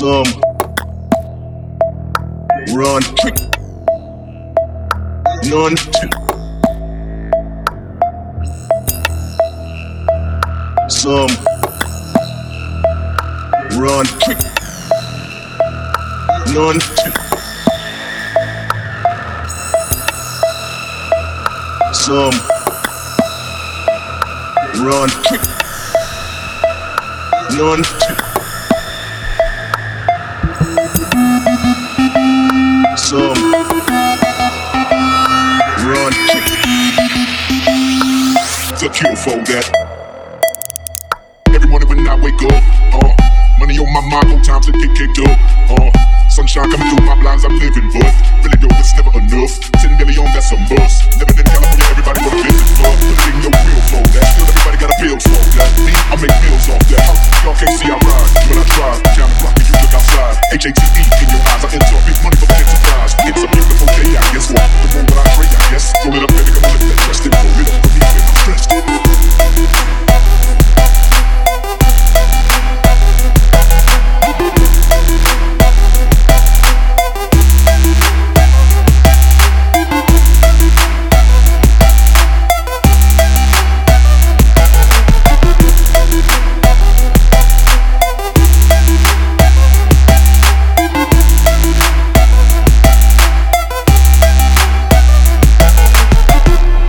some run none some run none some run none hands cure for that. Every morning when I wake up, uh, money on my mind, no times to get kicked up. Uh, sunshine coming through my blinds, I'm living rough. Really though, it's never enough. Ten million, that's a must. Living in California, everybody want a business for. Put it in your bill for that. Still, everybody got a bill for that. Me, I make bills off that. Y'all can't see I ride when I drive. Down the block, and you look outside. H A T E.